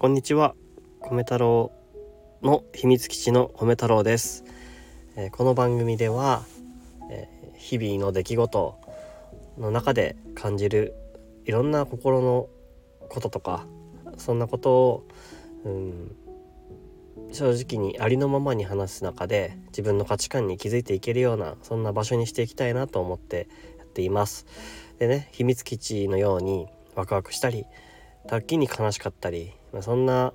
こんにちは米太郎の秘密基地の米太郎です、えー、この番組では、えー、日々の出来事の中で感じるいろんな心のこととかそんなことを、うん、正直にありのままに話す中で自分の価値観に気づいていけるようなそんな場所にしていきたいなと思ってやっています。でね秘密基地のようにワクワクしたり時に悲しかったり、まあ、そんな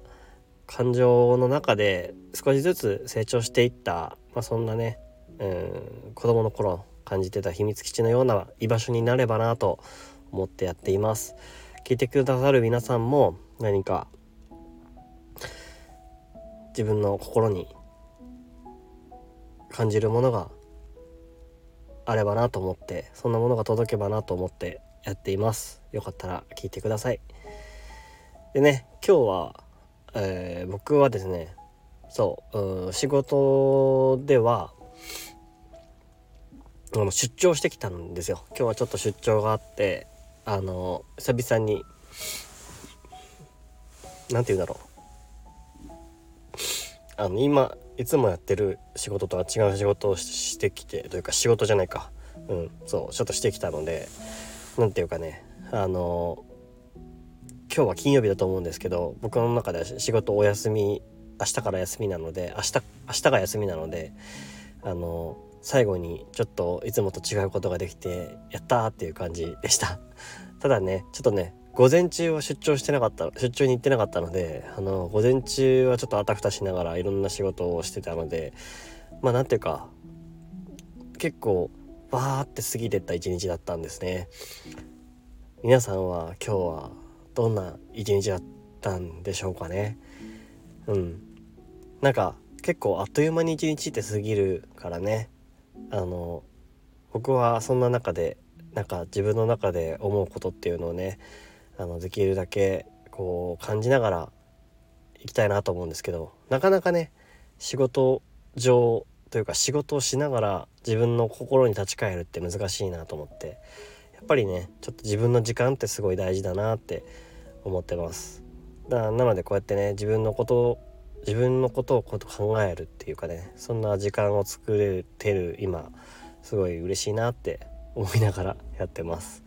感情の中で少しずつ成長していった、まあ、そんなね、うん、子供の頃感じてた秘密基地のような居場所になればなと思ってやっています。聞いてくださる皆さんも何か自分の心に感じるものがあればなと思ってそんなものが届けばなと思ってやっていますよかったら聞いてくださいでね今日は、えー、僕はですねそう、う、仕事ではあの出張してきたんですよ。今日はちょっと出張があってあの久々に何て言うんだろう。あの今いつもやってる仕事とは違う仕事をしてきてというか仕事じゃないか。うんそうちょっとしてきたので何て言うかねあの今日は金曜日だと思うんですけど僕の中では仕事お休み明日から休みなので明日明日が休みなのであの最後にちょっといつもと違うことができてやったーっていう感じでした。ただねちょっとね午前中は出張してなかった出張に行ってなかったのであの午前中はちょっとあたふたしながらいろんな仕事をしてたのでまあ何ていうか結構バーって過ぎてった一日だったんですね。皆さんは今日はどんな一日だったんでしょうかね。うん。なんか結構あっという間に一日って過ぎるからね。あの僕はそんな中でなんか自分の中で思うことっていうのをねあのできるだけこう感じながら行きたいなと思うんですけどなかなかね仕事上というか仕事をしながら自分の心に立ち返るって難しいなと思って。っぱりねちょっと自分の時間ってすごい大事だなって思ってます。だなのでこうやってね自分のことを自分のことをこと考えるっていうかねそんな時間を作れてる今すごい嬉しいなって思いながらやってます。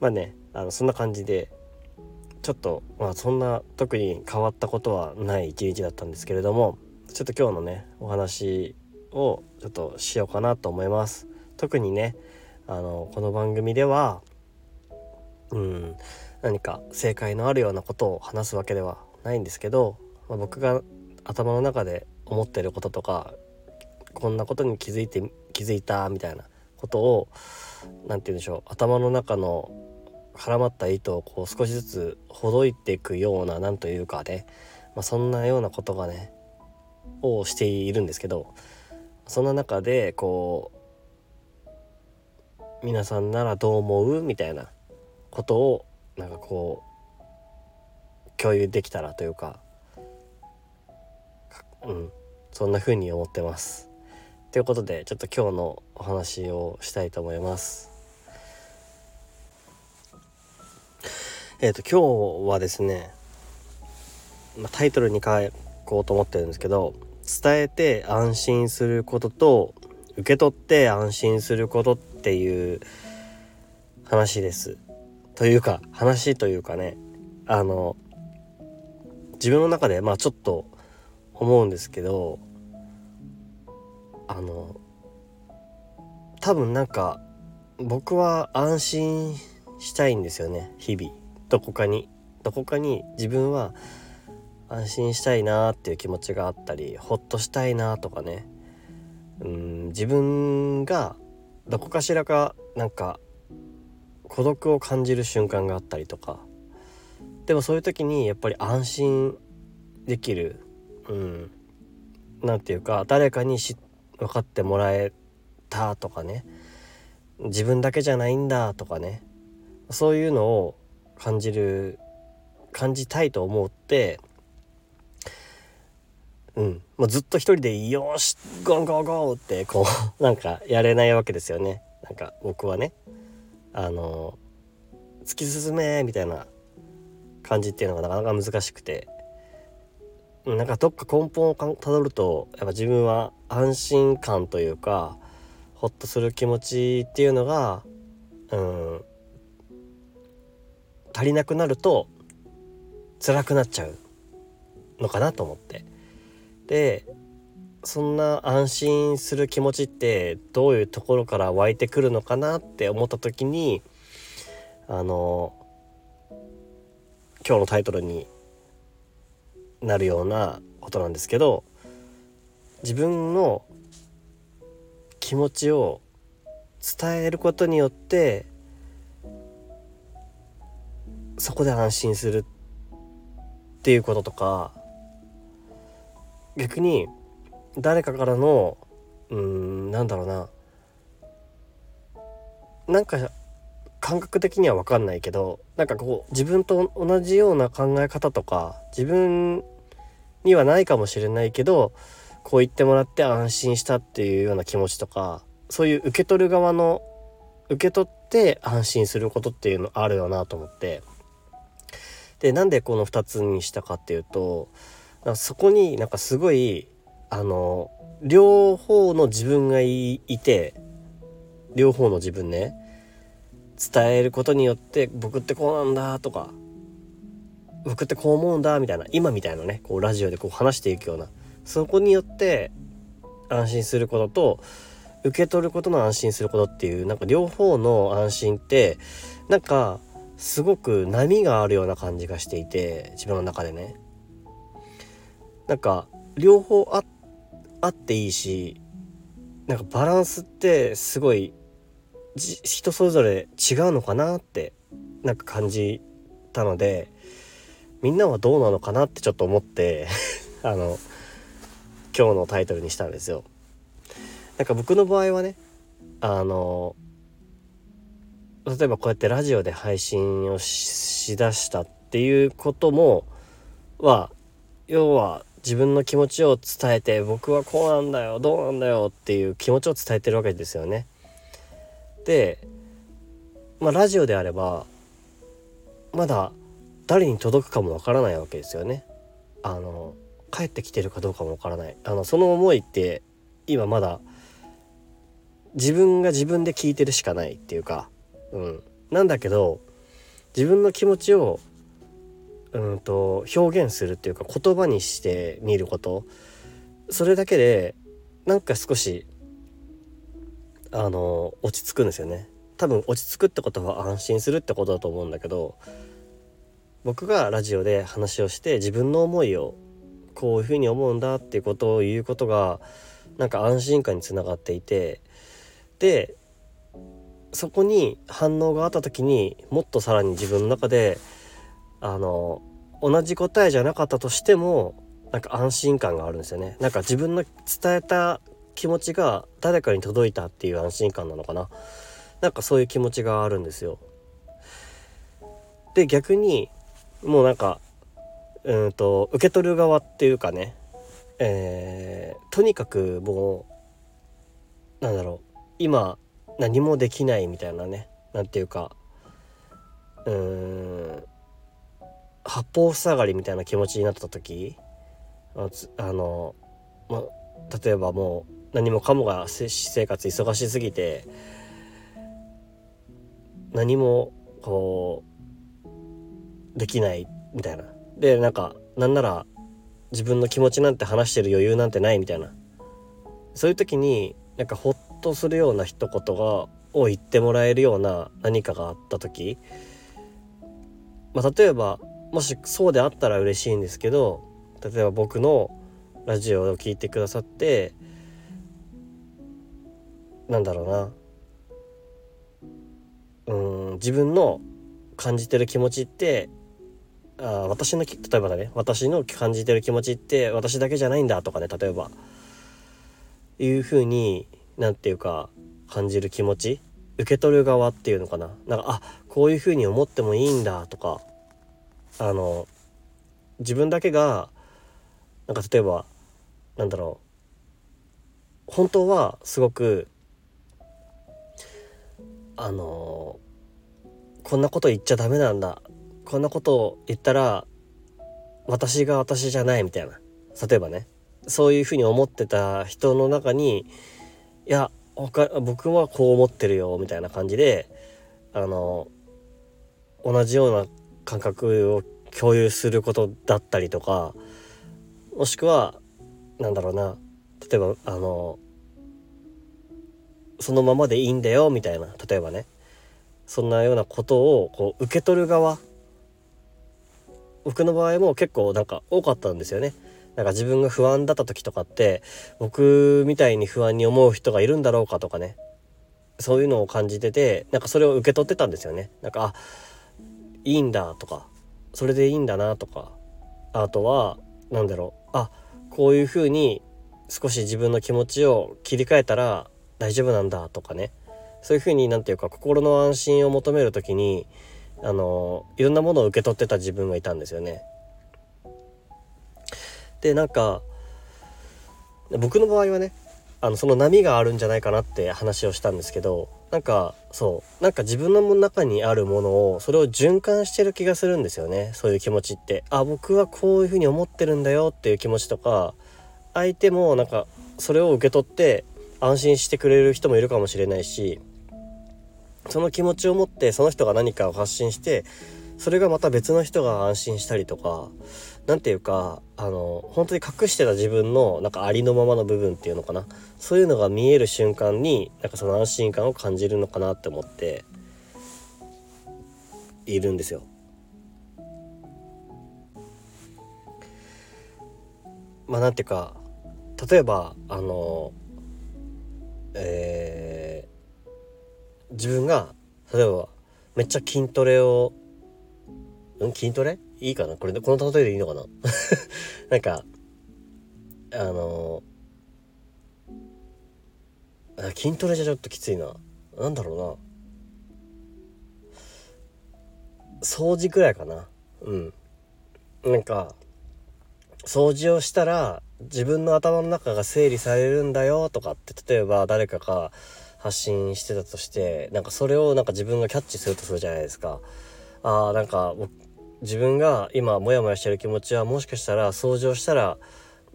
まあねあのそんな感じでちょっとまあそんな特に変わったことはない一日だったんですけれどもちょっと今日のねお話をちょっとしようかなと思います。特にねあのこの番組ではうん何か正解のあるようなことを話すわけではないんですけど、まあ、僕が頭の中で思ってることとかこんなことに気づいて気づいたみたいなことを何て言うんでしょう頭の中の絡まった糸をこう少しずつほどいていくような何というかね、まあ、そんなようなことがねをしているんですけどそんな中でこう皆さんならどう思うみたいなことをなんかこう共有できたらというかうんそんな風に思ってます。ということでちょっと今日のお話をしたいと思います。えっ、ー、と今日はですね、まあ、タイトルに書こうと思ってるんですけど伝えて安心することと受け取って安心することってていう話です。というか話というかねあの自分の中でまあちょっと思うんですけどあの多分なんか僕は安心したいんですよね日々。どこかに。どこかに自分は安心したいなっていう気持ちがあったりほっとしたいなとかね。うん自分がどこかしらかなんか孤独を感じる瞬間があったりとか。でもそういう時にやっぱり安心できるうん何て言うか誰かに知分かってもらえたとかね。自分だけじゃないんだとかね。そういうのを感じる感じたいと思ってうん。もうずっと一人で「よしゴンゴンゴン!」ってこう なんかやれないわけですよね。なんか僕はね。あの突き進めみたいな感じっていうのがなかなか難しくて。なんかどっか根本をたどるとやっぱ自分は安心感というかほっとする気持ちっていうのがうん足りなくなると辛くなっちゃうのかなと思って。でそんな安心する気持ちってどういうところから湧いてくるのかなって思った時にあの今日のタイトルになるようなことなんですけど自分の気持ちを伝えることによってそこで安心するっていうこととか逆に誰かからのうんなんだろうな。なんか感覚的には分かんないけどなんかこう自分と同じような考え方とか自分にはないかもしれないけどこう言ってもらって安心したっていうような気持ちとかそういう受け取る側の受け取って安心することっていうのあるよなと思って。でなんでこの2つにしたかっていうとそこになんかすごいあの両方の自分がいて両方の自分ね伝えることによって僕ってこうなんだとか僕ってこう思うんだみたいな今みたいなねこうラジオでこう話していくようなそこによって安心することと受け取ることの安心することっていうなんか両方の安心ってなんかすごく波があるような感じがしていて自分の中でね。なんか両方ああっていいしなんかバランスってすごい人それぞれ違うのかなってなんか感じたのでみんなはどうなのかなってちょっと思って あの今日のタイトルにしたんですよ。なんか僕の場合はねあの例えばこうやってラジオで配信をしだしたっていうこともは要は自分の気持ちを伝えて僕はこうなんだよどうなんだよっていう気持ちを伝えてるわけですよね。でまあラジオであればまだ誰に届くかもわからないわけですよね。あの帰ってきてるかどうかもわからないあのその思いって今まだ自分が自分で聞いてるしかないっていうか、うん、なんだけど自分の気持ちをうんと表現するっていうか言葉にしてみること。それだけでなんか少しあの落ち着くんですよね。多分落ち着くってことは安心するってことだと思うんだけど僕がラジオで話をして自分の思いをこういうふうに思うんだっていうことを言うことがなんか安心感につながっていてでそこに反応があった時にもっとさらに自分の中であの同じ答えじゃなかったとしてもなんか安心感があるんですよね。なんか自分の伝えた気持ちが誰かに届いたっていう安心感なのかな。なんかそういう気持ちがあるんですよ。で逆にもうなんかうんと受け取る側っていうかねえー、とにかくもうなんだろう今何もできないみたいなね何ていうかうーん八方塞がりみたいな気持ちになった時あの、ま、例えばもう何もかもが私生活忙しすぎて何もこうできないみたいな。でなんかなんなら自分の気持ちなんて話してる余裕なんてないみたいな。そういう時になんかほっとするような一言がを言ってもらえるような何かがあった時、まあ、例えばもしそうであったら嬉しいんですけど例えば僕のラジオを聴いてくださってなんだろうな。うん自分の感じてる気持ちってあ私の例えばだね。私の感じてる気持ちって私だけじゃないんだとかね例えば。いうふうに何て言うか感じる気持ち。受け取る側っていうのかな。なんかあこういうふうに思ってもいいんだとか。あの自分だけがなんか例えばなんだろう。本当はすごくあのこんなこと言っちゃダメなんだ。こんなことを言ったら私が私じゃないみたいな。例えばね。そういうふうに思ってた人の中にいや僕はこう思ってるよみたいな感じであの同じような感覚を共有することだったりとかもしくはなんだろうな例えばあのそのままでいいんだよみたいな例えばねそんなようなことをこう受け取る側僕の場合も結構なんか多かったんですよね。なんか自分が不安だった時とかって僕みたいに不安に思う人がいるんだろうかとかねそういうのを感じててなんかそれを受け取ってたんですよね。なんかあいいんだとかそれでいいんだなとかあとは何だろうあこういうふうに少し自分の気持ちを切り替えたら大丈夫なんだとかねそういうふうに何て言うか心の安心を求める時にあのいろんなものを受け取ってた自分がいたんですよね。でなんか僕の場合はねあのその波があるんじゃないかなって話をしたんですけどなんかそう。なんか自分の中にあるものをそれを循環してる気がするんですよね。そういう気持ちって。あ僕はこういうふうに思ってるんだよっていう気持ちとか相手もなんかそれを受け取って安心してくれる人もいるかもしれないしその気持ちを持ってその人が何かを発信してそれがまた別の人が安心したりとか何て言うかあの本当に隠してた自分のなんかありのままの部分っていうのかなそういうのが見える瞬間になんかその安心感を感じるのかなって思っているんですよ。まあなんていうか例えばあのえー、自分が例えばめっちゃ筋トレをうん筋トレいいかな？これこの例えでいいのかな？なんかあのあ筋トレじゃちょっときついな。なんだろうな。掃除くらいかな。うん。なんか掃除をしたら自分の頭の中が整理されるんだよとかって例えば誰かが発信してたとしてなんかそれをなんか自分がキャッチするとするじゃないですか。あーなんか自分が今モヤモヤしてる気持ちはもしかしたら掃除をしたら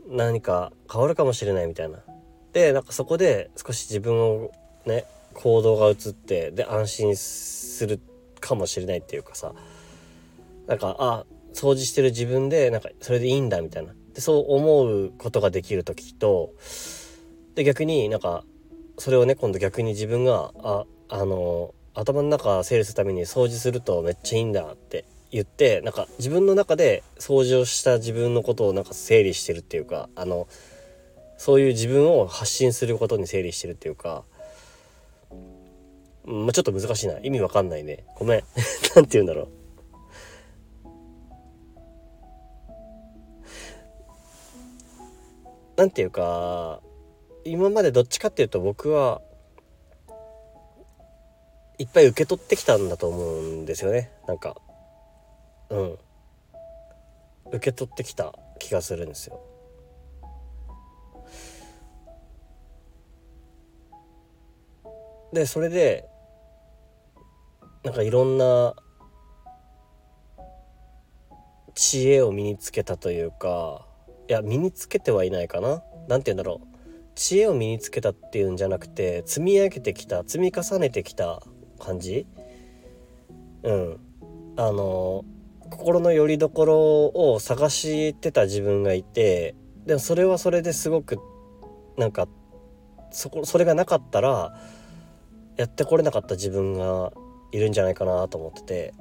何か変わるかもしれないみたいな。でなんかそこで少し自分をね行動が移ってで安心するかもしれないっていうかさなんかあ掃除してる自分でなんかそれでいいんだみたいなでそう思うことができる時とで逆になんかそれをね今度逆に自分がああの頭の中整理するために掃除するとめっちゃいいんだって言ってなんか自分の中で掃除をした自分のことをなんか整理してるっていうかあのそういう自分を発信することに整理してるっていうか、まあ、ちょっと難しいな。意味わかんないね。ごめん。なんて言うんだろう。なんていうか今までどっちかっていうと僕はいっぱい受け取ってきたんだと思うんですよね。なんかうん。受け取ってきた気がするんですよ。でそれでなんかいろんな知恵を身につけたというかいや身につけてはいないかな。何て言うんだろう。知恵を身につけたっていうんじゃなくて積み上げてきた積み重ねてきた感じ。うん。あの心の拠り所を探してた自分がいてでもそれはそれですごくなんかそこそれがなかったらやってこれなかった自分がいるんじゃないかなと思ってて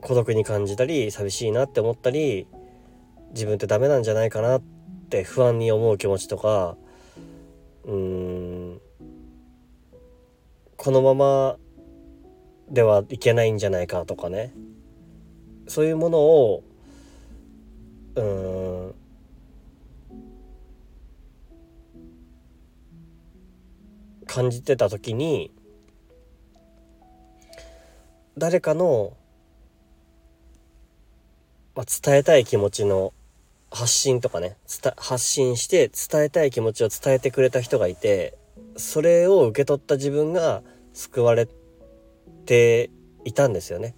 孤独に感じたり寂しいなって思ったり自分ってダメなんじゃないかなって不安に思う気持ちとかうーんこのままではいけないんじゃないかとかね。そういうものをうん感じてた時に誰かの、まあ、伝えたい気持ちの発信とかね発信して伝えたい気持ちを伝えてくれた人がいてそれを受け取った自分が救われていたんですよね。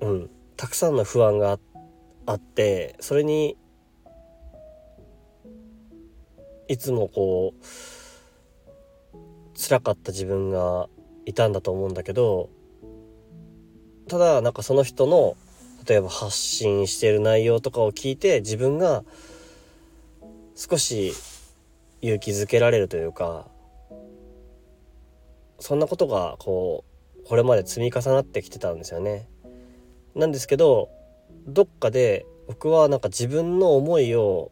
うん、たくさんの不安があってそれにいつもこう辛かった自分がいたんだと思うんだけどただなんかその人の例えば発信してる内容とかを聞いて自分が少し勇気づけられるというかそんなことがこうこれまで積み重なってきてたんですよね。なんですけどどっかで僕はなんか自分の思いを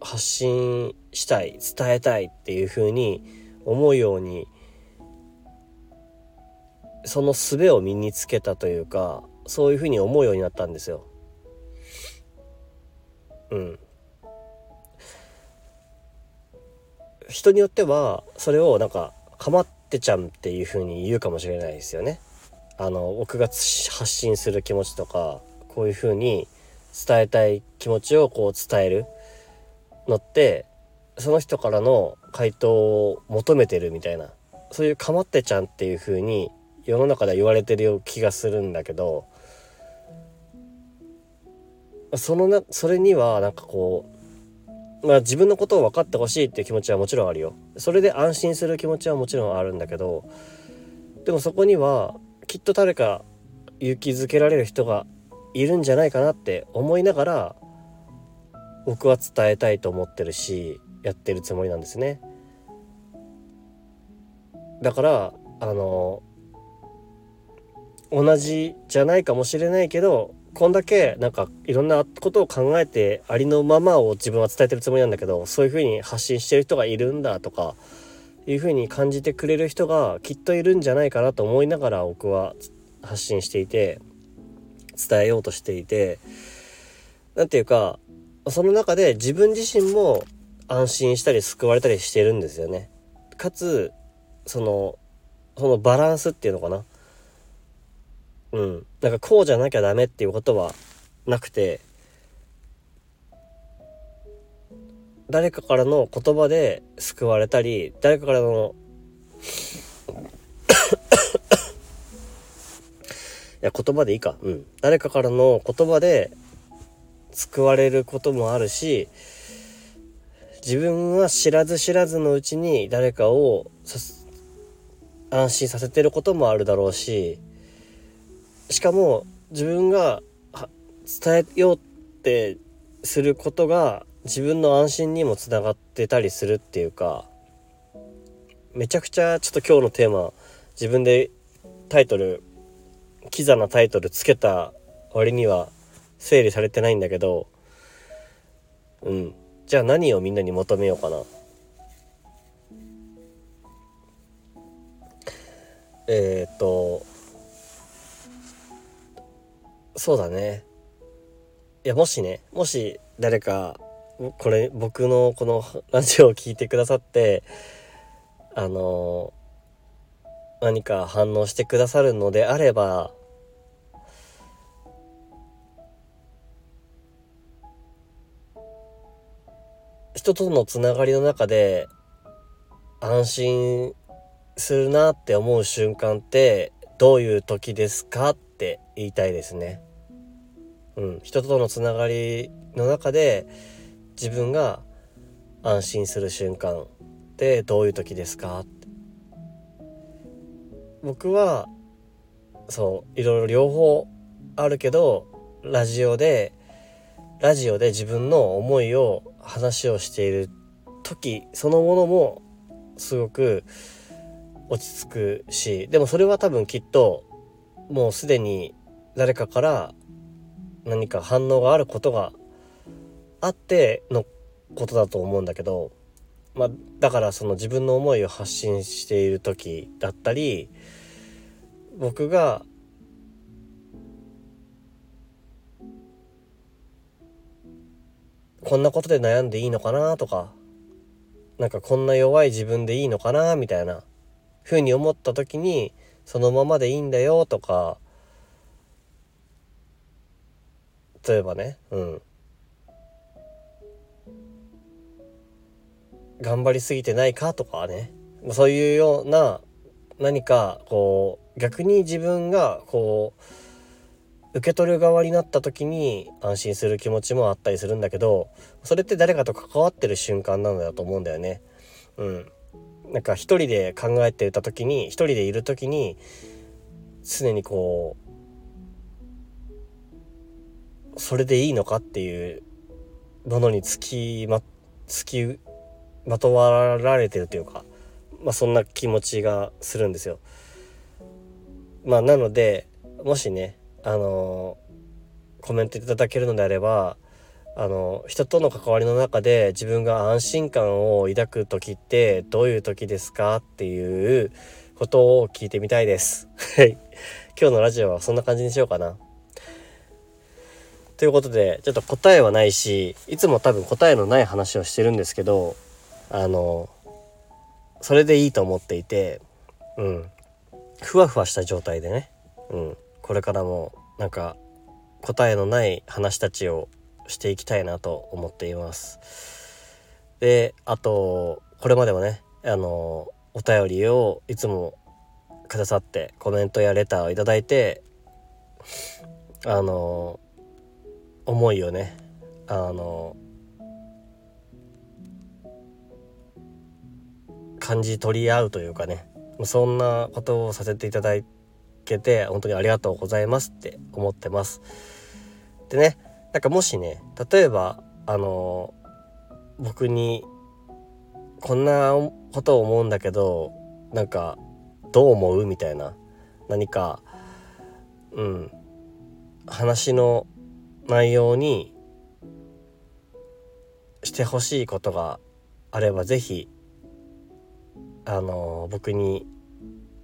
発信したい伝えたいっていう風に思うようにその術を身につけたというかそういう風に思うようになったんですよ。うん。人によってはそれをなんかかまってちゃんっていう風に言うかもしれないですよね。あの僕が発信する気持ちとかこういう風に伝えたい気持ちをこう伝えるのってその人からの回答を求めてるみたいなそういうかまってちゃんっていう風に世の中では言われてるよう気がするんだけどそのなそれにはなんかこうまあ自分のことを分かってほしいっていう気持ちはもちろんあるよ。それで安心する気持ちはもちろんあるんだけどでもそこにはきっと誰か勇気づけられる人がいるんじゃないかなって思いながら僕は伝えたいと思ってるしやってるつもりなんですね。だからあの同じじゃないかもしれないけどこんだけなんかいろんなことを考えてありのままを自分は伝えてるつもりなんだけどそういうふうに発信してる人がいるんだとかいうふうに感じてくれる人がきっといるんじゃないかなと思いながら僕は発信していて伝えようとしていて何て言うかその中で自分自身も安心したり救われたりしてるんですよね。かつそのそのバランスっていうのかなうん。なんかこうじゃなきゃダメっていうことはなくて、誰かからの言葉で救われたり、誰かからのいや、言葉でいいか。うん。誰かからの言葉で救われることもあるし、自分は知らず知らずのうちに誰かを安心させてることもあるだろうし、しかも自分が伝えようってすることが自分の安心にもつながってたりするっていうかめちゃくちゃちょっと今日のテーマ自分でタイトルキザなタイトルつけた割には整理されてないんだけどうん。じゃあ何をみんなに求めようかな？えー、っとそうだね。いやもしねもし誰かこれ僕のこのラジオを聴いてくださってあの何か反応してくださるのであれば人とのつながりの中で安心するなって思う瞬間ってどういう時ですかって言いたいですね。うん、人とのつながりの中で自分が安心する瞬間ってどういう時ですかって僕はそういろいろ両方あるけどラジオでラジオで自分の思いを話をしている時そのものもすごく落ち着くしでもそれは多分きっともうすでに誰かから何か反応があることがあってのことだと思うんだけど、まあ、だからその自分の思いを発信している時だったり僕がこんなことで悩んでいいのかなとかなんかこんな弱い自分でいいのかなみたいなふうに思った時にそのままでいいんだよとか例えばねうん。頑張りすぎてないかとかね。そういうような何かこう逆に自分がこう受け取る側になった時に安心する気持ちもあったりするんだけどそれって誰かと関わってる瞬間なんだと思うんだよね。うん、なんか一人で考えてた時に一人でいる時に常にこうそれでいいのかっていうものにつきまつきまとわられてるというか、まあ、そんな気持ちがするんですよ。まあ、なのでもしねあのコメントいただけるのであればあの人との関わりの中で自分が安心感を抱く時ってどういう時ですかっていうことを聞いてみたいです。はい。今日のラジオはそんな感じにしようかな。ということで、ちょっと答えはないし、いつも多分答えのない話をしてるんですけど、あの、それでいいと思っていて、うん。ふわふわした状態でね、うん。これからも、なんか、答えのない話たちをしていきたいなと思っています。であとこれまでもねあのお便りをいつもくださってコメントやレターを頂いてあの思いをねあの感じ取り合うというかねそんなことをさせていただけて本当にありがとうございますって思ってます。でねなんかもしね例えばあの僕にこんなことを思うんだけどなんかどう思うみたいな何かうん話の内容にしてほしいことがあれば是非あの僕に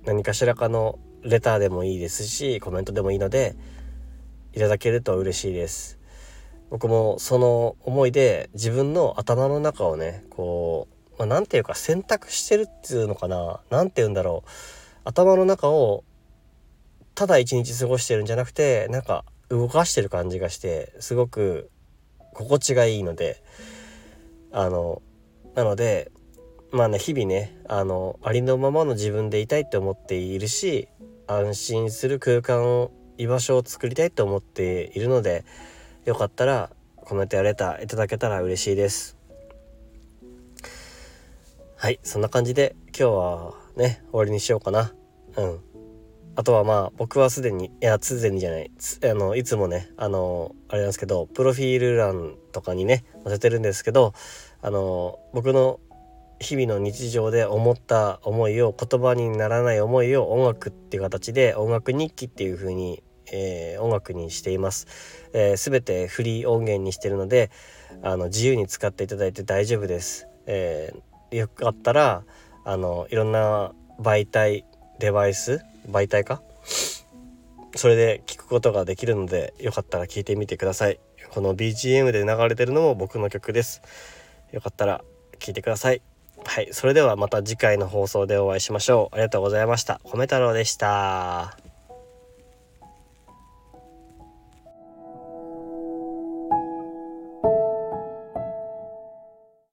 何かしらかのレターでもいいですしコメントでもいいのでいただけると嬉しいです。僕もその思いで自分の頭の中をねこう、まあ、ていうか選択してるっていうのかな。何て言うんだろう。頭の中をただ一日過ごしてるんじゃなくてなんか動かしてる感じがしてすごく心地がいいので。あのなのでまあね日々ねあのありのままの自分でいたいって思っているし安心する空間を居場所を作りたいと思っているのでよかったらコメントやレターいただけたら嬉しいです。はいそんな感じで今日はね終わりにしようかな。うん。あとはまあ僕はすでにいやすでにじゃない。あのいつもねあのあれなんですけどプロフィール欄とかにね載せてるんですけどあの僕の日々の日常で思った思いを言葉にならない思いを音楽っていう形で音楽日記っていう風にえー、音楽にしています、えー、全てフリー音源にしてるのであの自由に使っていただいて大丈夫です、えー、よかったらあのいろんな媒体デバイス媒体か？それで聞くことができるのでよかったら聞いてみてください。この BGM で流れてるのも僕の曲です。よかったら聞いてください。はいそれではまた次回の放送でお会いしましょう。ありがとうございました。米太郎でした。